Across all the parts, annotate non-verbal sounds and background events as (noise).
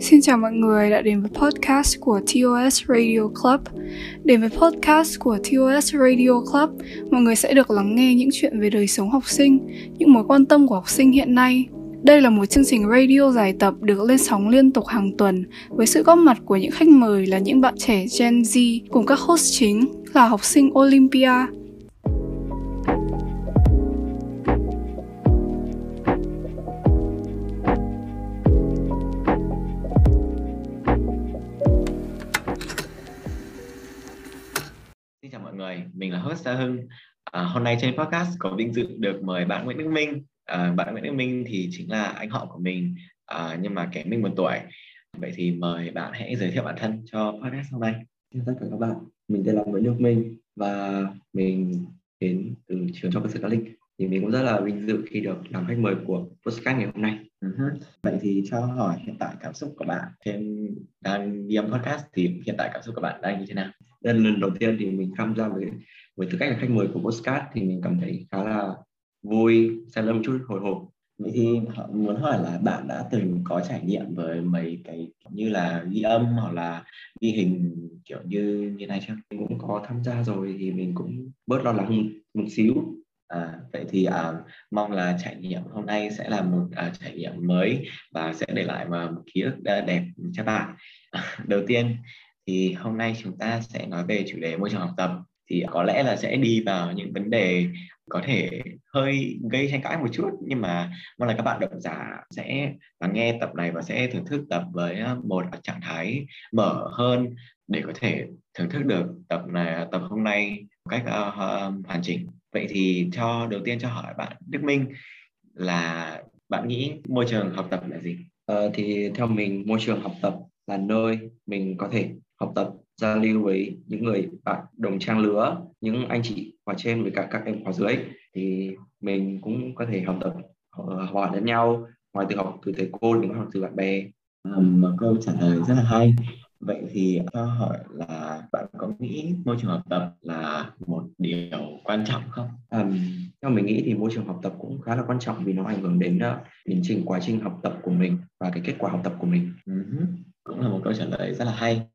Xin chào mọi người đã đến với podcast của TOS Radio Club. Đến với podcast của TOS Radio Club, mọi người sẽ được lắng nghe những chuyện về đời sống học sinh, những mối quan tâm của học sinh hiện nay. Đây là một chương trình radio dài tập được lên sóng liên tục hàng tuần với sự góp mặt của những khách mời là những bạn trẻ Gen Z cùng các host chính là học sinh Olympia, host Sa Hưng. À, hôm nay trên podcast có vinh dự được mời bạn Nguyễn Đức Minh. À, bạn Nguyễn Đức Minh thì chính là anh họ của mình, à, nhưng mà kém mình một tuổi. Vậy thì mời bạn hãy giới thiệu bản thân cho podcast hôm nay. Xin tất cả các bạn, mình tên là Nguyễn Đức Minh và mình đến từ trường cho cơ sở Cát Linh. Thì mình cũng rất là vinh dự khi được làm khách mời của podcast ngày hôm nay. Uh-huh. Vậy thì cho hỏi hiện tại cảm xúc của bạn trên đang đi âm podcast thì hiện tại cảm xúc của bạn đang như thế nào? đây là lần đầu tiên thì mình tham gia với với tư cách là khách mời của postcard thì mình cảm thấy khá là vui xem một chút hồi hộp. Vậy thì muốn hỏi là bạn đã từng có trải nghiệm với mấy cái như là ghi âm hoặc là ghi hình kiểu như như này chưa? Mình cũng có tham gia rồi thì mình cũng bớt lo lắng một xíu. À, vậy thì à, mong là trải nghiệm hôm nay sẽ là một à, trải nghiệm mới và sẽ để lại một ký ức đẹp cho bạn. À, (laughs) đầu tiên thì hôm nay chúng ta sẽ nói về chủ đề môi trường học tập thì có lẽ là sẽ đi vào những vấn đề có thể hơi gây tranh cãi một chút nhưng mà mong là các bạn độc giả sẽ lắng nghe tập này và sẽ thưởng thức tập với ờ, một trạng thái mở hơn để có thể thưởng thức được tập này tập hôm nay một cách uh, hoàn chỉnh vậy thì cho đầu tiên cho hỏi bạn Đức Minh là bạn nghĩ môi trường học tập là gì? Ờ, thì theo mình môi trường học tập là nơi mình có thể học tập giao lưu với những người bạn đồng trang lứa những anh chị khóa trên với cả các em khóa dưới. Thì mình cũng có thể học tập ờ, hỏi lẫn nhau ngoài từ học từ thầy cô đến học từ bạn bè. Um, một câu trả lời rất là hay. Vậy thì cho hỏi là bạn có nghĩ môi trường học tập là một điều quan trọng không? Um, theo mình nghĩ thì môi trường học tập cũng khá là quan trọng vì nó ảnh hưởng đến uh, tiến trình quá trình học tập của mình và cái kết quả học tập của mình. Uh-huh. cũng là một câu trả lời rất là hay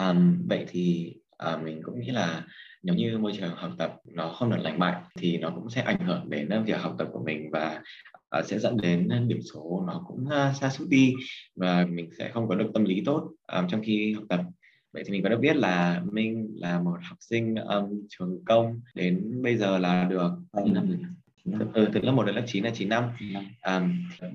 um, vậy thì uh, mình cũng nghĩ là nếu như môi trường học tập nó không được lành mạnh thì nó cũng sẽ ảnh hưởng đến việc học tập của mình và uh, sẽ dẫn đến điểm số nó cũng uh, sa sút đi và mình sẽ không có được tâm lý tốt um, trong khi học tập. Vậy thì mình có được biết là Minh là một học sinh um, trường công đến bây giờ là được um, năm ừ, từ lớp 1 đến lớp 9 là 9 năm. Um,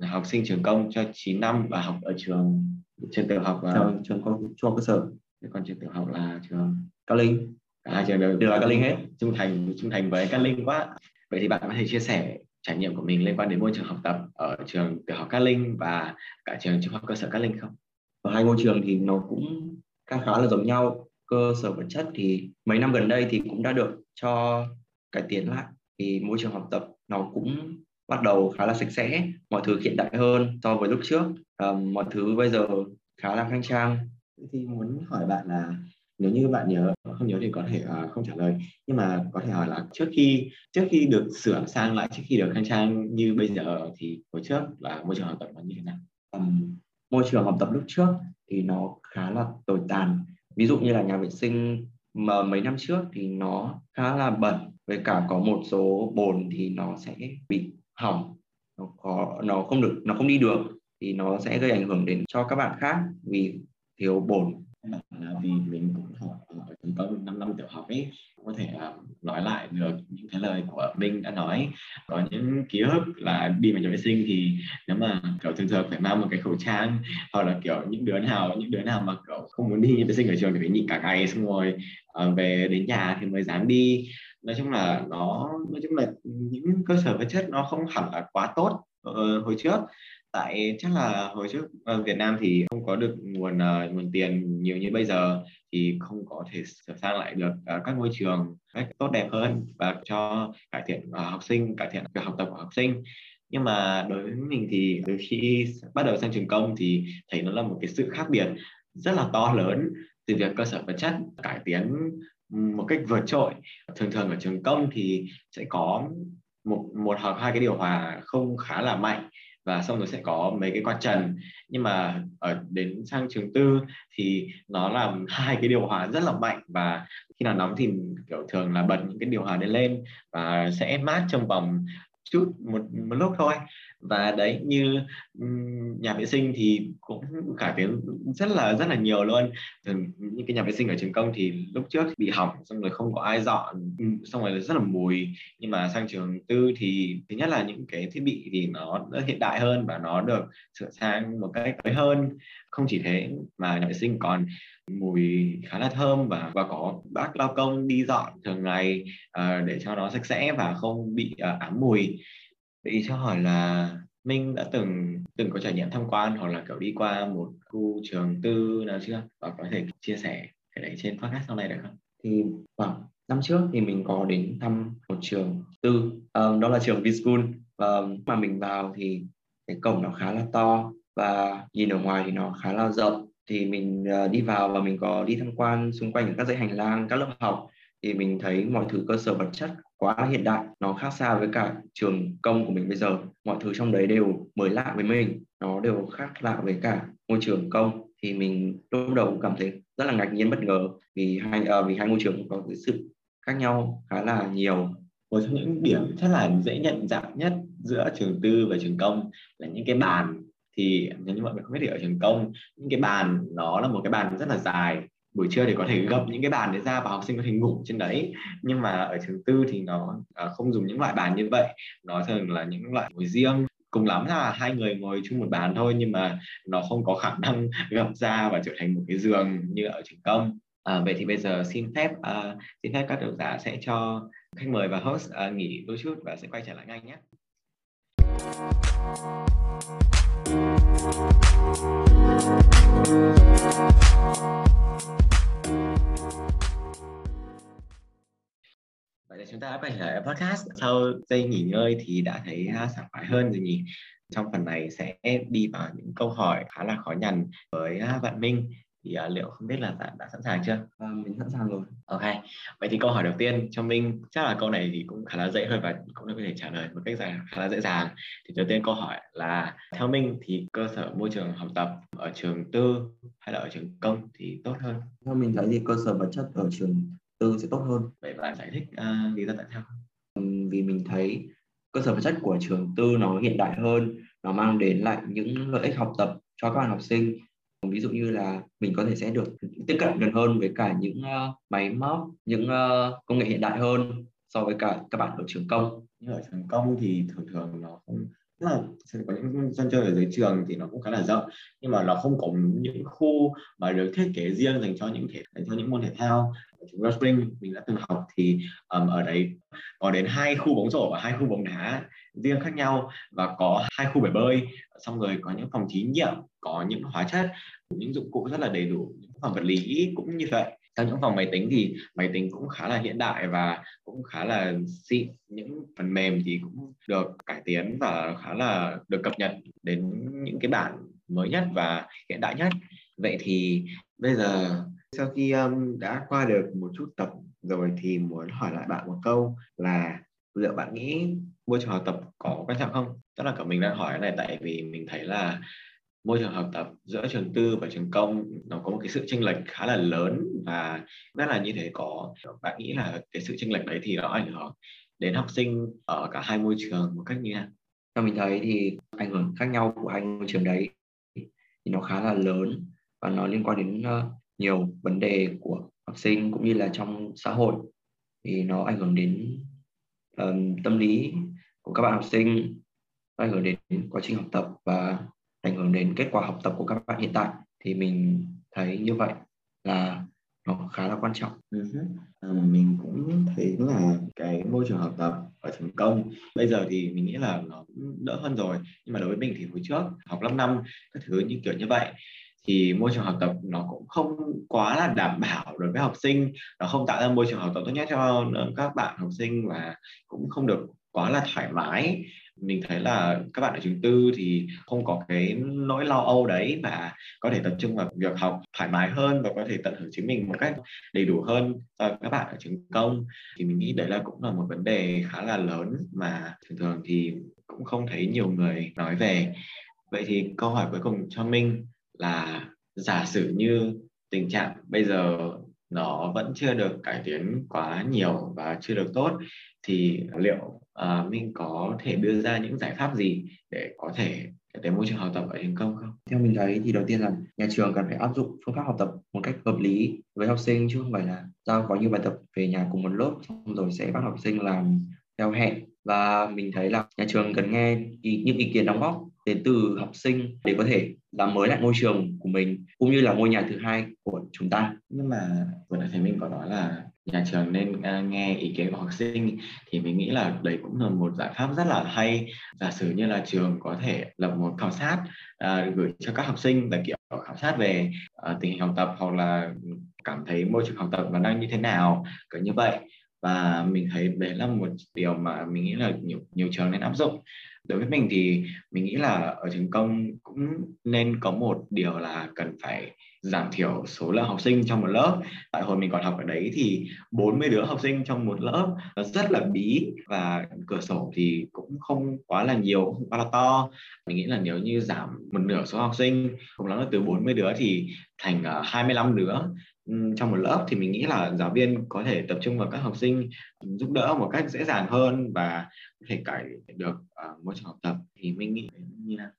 học sinh trường công cho 9 năm và học ở trường trường tiểu học uh, trường, trường trung cơ sở còn trường tiểu học là trường Cát Linh à trường đều, đều là Cát Linh hết trung thành trung thành với Cát Linh quá vậy thì bạn có thể chia sẻ trải nghiệm của mình liên quan đến môi trường học tập ở trường tiểu học Cát Linh và cả trường trung học cơ sở Cát Linh không? Ở hai ngôi trường thì nó cũng khá khá là giống nhau. Cơ sở vật chất thì mấy năm gần đây thì cũng đã được cho cải tiến lại. Thì môi trường học tập nó cũng bắt đầu khá là sạch sẽ, mọi thứ hiện đại hơn so với lúc trước. À, mọi thứ bây giờ khá là khang trang thì muốn hỏi bạn là nếu như bạn nhớ không nhớ thì có thể uh, không trả lời. Nhưng mà có thể hỏi là trước khi trước khi được sửa sang lại trước khi được khang trang như bây giờ thì hồi trước là môi trường học tập nó như thế nào? Um, môi trường học tập lúc trước thì nó khá là tồi tàn. Ví dụ như là nhà vệ sinh mà mấy năm trước thì nó khá là bẩn với cả có một số bồn thì nó sẽ bị hỏng. Nó có nó không được nó không đi được thì nó sẽ gây ảnh hưởng đến cho các bạn khác vì thiếu bổn là vì mình cũng học à, ở trung tâm 5 năm tiểu học ấy có thể à, nói lại được những cái lời của Minh đã nói. Có những ký ức là đi vào nhà vệ sinh thì nếu mà kiểu thường thường phải mang một cái khẩu trang hoặc là kiểu những đứa nào những đứa nào mà kiểu không muốn đi nhà vệ sinh ở trường thì phải nhịn cả ngày xong rồi à, về đến nhà thì mới dám đi. Nói chung là nó nói chung là những cơ sở vật chất nó không hẳn là quá tốt uh, hồi trước tại chắc là hồi trước ờ, Việt Nam thì không có được nguồn uh, nguồn tiền nhiều như bây giờ thì không có thể sửa sang lại được uh, các ngôi trường cách tốt đẹp hơn và cho cải thiện uh, học sinh cải thiện việc học tập của học sinh. Nhưng mà đối với mình thì từ khi bắt đầu sang trường công thì thấy nó là một cái sự khác biệt rất là to lớn từ việc cơ sở vật chất cải tiến một cách vượt trội. Thường thường ở trường công thì sẽ có một một hoặc hai cái điều hòa không khá là mạnh và xong rồi sẽ có mấy cái quạt trần. Nhưng mà ở đến sang trường tư thì nó là (laughs) hai cái điều hòa rất là mạnh. Và khi nào nóng thì, kiểu, thường là bật những cái điều hòa lên lên và sẽ mát trong vòng chút, một một lúc thôi. Và đấy, như nhà vệ sinh thì cũng cải tiến rất là rất là nhiều luôn. Những cái nhà vệ sinh ở trường công thì lúc trước bị hỏng, xong rồi không có ai dọn xong rồi rất là mùi. Nhưng mà sang trường tư thì thứ nhất là những cái thiết bị thì nó hiện đại hơn và nó được sửa sang một cách mới hơn. Không chỉ thế mà nhà vệ sinh còn mùi khá là thơm và và có bác lao công đi dọn thường ngày uh, để cho nó sạch sẽ và không bị uh, ám mùi. Vậy cho hỏi là Minh đã từng từng có trải nghiệm tham quan hoặc là kiểu đi qua một khu trường tư nào chưa? Và có thể chia sẻ cái đấy trên podcast sau này được không? Thì khoảng năm trước thì mình có đến thăm một trường tư um, đó là trường Vinschool và mà mình vào thì cái cổng nó khá là to và nhìn ở ngoài thì nó khá là rộng thì mình uh, đi vào và mình có đi tham quan xung quanh các dãy hành lang các lớp học. Thì mình thấy mọi thứ cơ sở vật chất quá hiện đại nó khác xa với cả trường công của mình bây giờ. Mọi thứ trong đấy đều mới lạ với mình nó đều khác lạ với cả môi trường công. Thì mình lúc đầu cũng cảm thấy rất là ngạc nhiên bất ngờ vì hai uh, vì hai môi trường có cái sự khác nhau khá là nhiều. Một trong những điểm rất là dễ nhận dạng nhất giữa trường tư và trường công là những cái bàn thì nếu như mọi người không biết thì ở trường công những cái bàn nó là một cái bàn rất là dài. Buổi trưa thì có thể gập những cái bàn đấy ra và học sinh có thể ngủ trên đấy. Nhưng mà ở trường tư thì nó à, không dùng những loại bàn như vậy. Nó thường là những loại ngồi riêng. Cùng lắm là hai người ngồi chung một bàn thôi nhưng mà nó không có khả năng (laughs) gập ra và trở thành một cái giường như ở trường công. À, vậy thì bây giờ xin phép uh, xin phép các độc giả sẽ cho khách mời và host uh, nghỉ đôi chút và sẽ quay trở lại ngay nhé. Vậy là chúng ta đã quay trở lại podcast. Sau giây nghỉ ngơi thì đã thấy à, sảng khoái hơn rồi nhỉ. Trong phần này sẽ đi vào những câu hỏi khá là khó nhằn với à, bạn Minh thì uh, liệu không biết là bạn đã sẵn sàng chưa? À, mình sẵn sàng rồi. Ok. Vậy thì câu hỏi đầu tiên cho Minh chắc là câu này thì cũng khá là dễ thôi và cũng có thể trả lời một cách khá là dễ dàng. Thì đầu tiên câu hỏi là theo Minh thì cơ sở môi trường học tập ở trường tư hay là ở trường công thì tốt hơn? Theo mình thấy thì cơ sở vật chất ở trường tư sẽ tốt hơn vậy bạn giải thích uh, lý do tại sao vì mình thấy cơ sở vật chất của trường tư nó hiện đại hơn nó mang đến lại những lợi ích học tập cho các bạn học sinh ví dụ như là mình có thể sẽ được tiếp cận gần hơn với cả những uh, máy móc những uh, công nghệ hiện đại hơn so với cả các bạn ở trường công. Nhưng ở trường công thì thường thường nó không là có những sân chơi ở dưới trường thì nó cũng khá là rộng nhưng mà nó không có những khu mà được thiết kế riêng dành cho những thể dành cho những môn thể thao. Chúng trường Spring mình đã từng học thì um, ở đấy có đến hai khu bóng rổ và hai khu bóng đá riêng khác nhau và có hai khu bể bơi. Xong rồi có những phòng thí nghiệm có những hóa chất những dụng cụ rất là đầy đủ những phòng vật lý cũng như vậy trong những phòng máy tính thì máy tính cũng khá là hiện đại và cũng khá là xịn những phần mềm thì cũng được cải tiến và khá là được cập nhật đến những cái bản mới nhất và hiện đại nhất vậy thì bây giờ sau khi um, đã qua được một chút tập rồi thì muốn hỏi lại bạn một câu là liệu bạn nghĩ môi trường học tập có quan trọng không? Tức là cả mình đang hỏi cái này tại vì mình thấy là môi trường học tập giữa trường tư và trường công nó có một cái sự chênh lệch khá là lớn và rất là như thế có bạn nghĩ là cái sự chênh lệch đấy thì nó ảnh hưởng đến học sinh ở cả hai môi trường một cách như thế nào? Theo mình thấy thì ảnh hưởng khác nhau của hai môi trường đấy thì nó khá là lớn và nó liên quan đến ờ, nhiều vấn đề của học sinh cũng như là trong xã hội thì nó ảnh hưởng đến um, tâm lý của các bạn học sinh nó ảnh hưởng đến quá trình học tập và ảnh hưởng đến kết quả học tập của các bạn hiện tại thì mình thấy như vậy là nó khá là quan trọng. Uh-huh. mình cũng thấy là cái môi trường học tập ở trường công bây giờ thì mình nghĩ là nó đỡ hơn rồi nhưng mà đối với mình thì hồi trước, học 5 năm, các thứ như kiểu như vậy, thì môi trường học tập nó cũng không quá là đảm bảo đối với học sinh nó không tạo ra môi trường học tập tốt nhất cho các bạn học sinh và cũng không được quá là thoải mái mình thấy là các bạn ở trường tư thì không có cái nỗi lo âu đấy và có thể tập trung vào việc học thoải mái hơn và có thể tận hưởng chính mình một cách đầy đủ hơn. So các bạn ở trường công thì mình nghĩ đấy là cũng là một vấn đề khá là lớn mà thường thường thì cũng không thấy nhiều người nói về. Vậy thì câu hỏi cuối cùng cho Minh là giả sử như tình trạng bây giờ nó vẫn chưa được cải tiến quá nhiều và chưa được tốt thì liệu uh, Minh có thể đưa ra những giải pháp gì để có thể cải tiến môi trường học tập ở trường công không? Theo mình thấy thì đầu tiên là nhà trường cần phải áp dụng phương pháp học tập một cách hợp lý với học sinh chứ không phải là giao có nhiều bài tập về nhà cùng một lớp xong rồi sẽ bắt học sinh làm theo hẹn và mình thấy là nhà trường cần nghe ý, những ý kiến đóng góp đến từ học sinh để có thể làm mới lại môi trường của mình cũng như là ngôi nhà thứ hai của chúng ta. Nhưng mà vừa nãy thầy Minh có nói là nhà trường nên à, nghe ý kiến của học sinh thì mình nghĩ là đấy cũng là một giải pháp rất là hay. Giả sử như là trường có thể lập một khảo sát uh, gửi cho các học sinh là kiểu khảo sát về uh, tình hình học tập hoặc là cảm thấy môi trường học tập nó đang như thế nào kiểu như vậy. Và mình thấy đấy là một điều mà mình nghĩ là nhiều nhiều trường nên áp dụng đối với mình thì mình nghĩ là ở trường công cũng nên có một điều là cần phải giảm thiểu số lượng học sinh trong một lớp. Tại hồi mình còn học ở đấy thì 40 đứa học sinh trong một lớp nó rất là bí và cửa sổ thì cũng không quá là nhiều, không quá là to. Mình nghĩ là nếu như giảm một nửa số học sinh cũng lắm là từ 40 đứa thì thành ờ, 25 đứa trong một lớp thì mình nghĩ là giáo viên có thể tập trung vào các học sinh giúp đỡ một cách dễ dàng hơn và có thể cải được uh, môi trường học tập. Thì mình nghĩ như nào?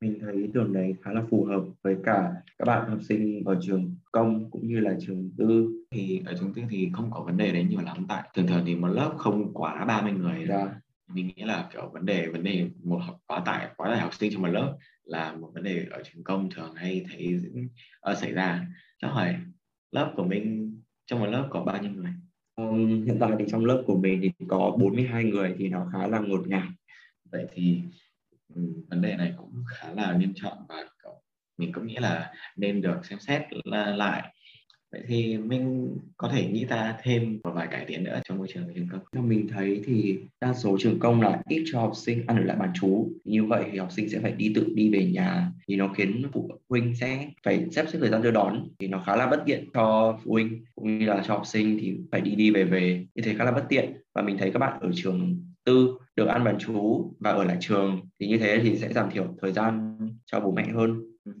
Mình thấy ý tưởng đấy khá là phù hợp với cả các bạn học sinh ở trường công cũng như là trường tư. Thì ở trường tư thì không có vấn đề đấy nhiều lắm tại thường thường thì một lớp không quá 30 người. Dạ. mình nghĩ là kiểu vấn đề vấn đề một học quá tải quá tải học sinh trong một lớp là một vấn đề ở trường công thường hay thấy uh, xảy ra. Cho hỏi lớp của mình trong một lớp có bao nhiêu người? Um, hiện tại thì trong lớp của mình thì có 42 người thì nó khá là ngột ngạt. Vậy thì um, vấn đề này cũng khá là nghiêm trọng và mình cũng nghĩ là nên được xem xét lại vậy thì mình có thể nghĩ ra thêm một vài cải tiến nữa trong môi trường trường công. Theo mình thấy thì đa số trường công là ít cho học sinh ăn ở lại bán chú. Như vậy thì học sinh sẽ phải đi tự đi về nhà thì nó khiến phụ huynh sẽ phải xếp xếp thời gian đưa đón. Thì nó khá là bất tiện cho phụ huynh cũng như là cho học sinh thì phải đi đi về về. Như thế khá là bất tiện và mình thấy các bạn ở trường tư được ăn bán chú và ở lại trường thì như thế thì sẽ giảm thiểu thời gian cho bố mẹ hơn. Thấy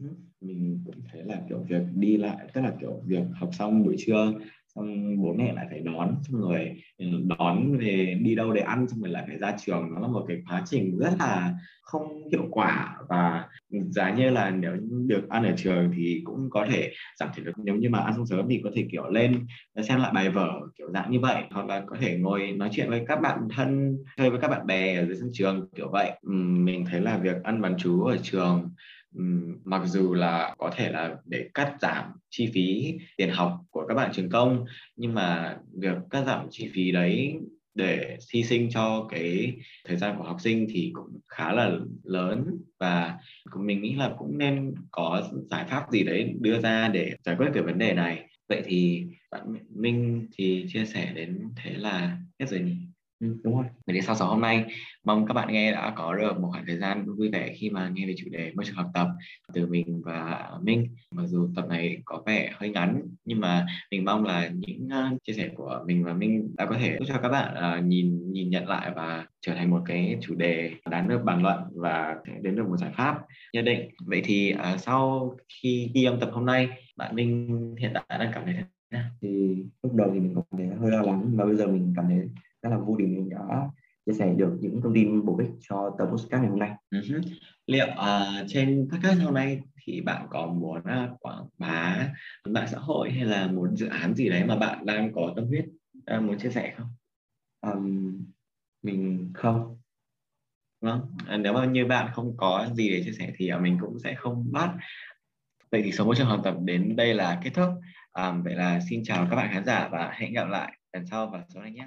là kiểu việc đi lại, tức là kiểu việc học xong buổi trưa, xong bố mẹ lại phải đón, xong rồi ừ, đón về đi đâu để ăn, xong rồi lại phải ra trường. Nó là một cái quá trình rất là không hiệu quả và giá như là nếu được ăn ở trường thì cũng có thể giảm thiểu được. Nếu như mà ăn xong sớm thì có thể, kiểu, lên, xem lại bài vở kiểu dạng như vậy, hoặc là có thể ngồi nói chuyện với các bạn thân, chơi với các bạn bè ở dưới sân trường kiểu vậy. Mình thấy là việc ăn bán chú ở trường mặc dù là có thể là để cắt giảm chi phí tiền học của các bạn trường công, nhưng mà việc cắt giảm chi phí đấy để hy sinh cho cái thời gian của học sinh thì cũng khá là lớn. Và mình nghĩ là cũng nên có giải pháp gì đấy đưa ra để giải quyết cái vấn đề này. Vậy thì bạn Minh thì chia sẻ đến thế là hết rồi nhỉ? Ừ, đúng rồi. Vậy thì sau số hôm nay, mong các bạn nghe đã có được một khoảng thời gian vui vẻ khi mà nghe về chủ đề môi trường học tập từ mình và Minh. Mặc dù tập này có vẻ hơi ngắn, nhưng mà mình mong là những uh, chia sẻ của mình và Minh đã có thể giúp cho các bạn uh, nhìn nhìn nhận lại và trở thành một cái chủ đề đáng được bàn luận và đến được một giải pháp nhất định. Vậy thì uh, sau khi ghi âm tập hôm nay, bạn Minh hiện tại đang cảm thấy thế nào? Thì lúc đầu thì mình cảm thấy hơi lo lắng và bây giờ mình cảm thấy rất là vui vì mình đã chia sẻ được những thông tin bổ ích cho tập podcast ngày hôm nay. Uh-huh. Liệu uh, trên podcast hôm nay thì bạn có muốn uh, quảng bá mạng xã hội hay là một dự án gì đấy mà bạn đang có tâm huyết uh, muốn chia sẻ không? Um, mình không. Vâng, à, nếu mà như bạn không có gì để chia sẻ thì uh, mình cũng sẽ không bắt. Vậy thì số môi trường học tập đến đây là kết thúc. Um, vậy là xin chào các bạn khán giả và hẹn gặp lại lần sau vào số này nhé.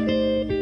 thank you